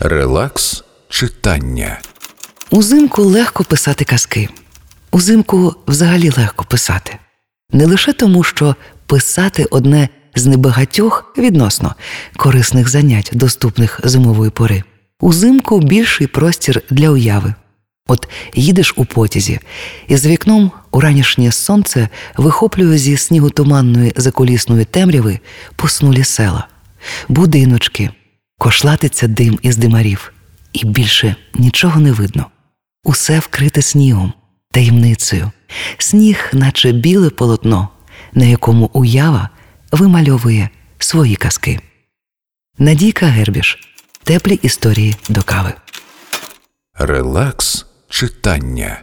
Релакс читання. Узимку легко писати казки. Узимку взагалі легко писати. Не лише тому, що писати одне з небагатьох відносно корисних занять, доступних зимової пори. Узимку більший простір для уяви. От їдеш у потязі, і за вікном уранішнє сонце вихоплює зі снігу туманної закулісної темряви поснулі села, будиночки, кошлатиться дим із димарів, і більше нічого не видно. Усе вкрите снігом, таємницею, сніг, наче біле полотно, на якому уява вимальовує свої казки. Надійка Гербіш. Теплі історії до кави. Релакс читання.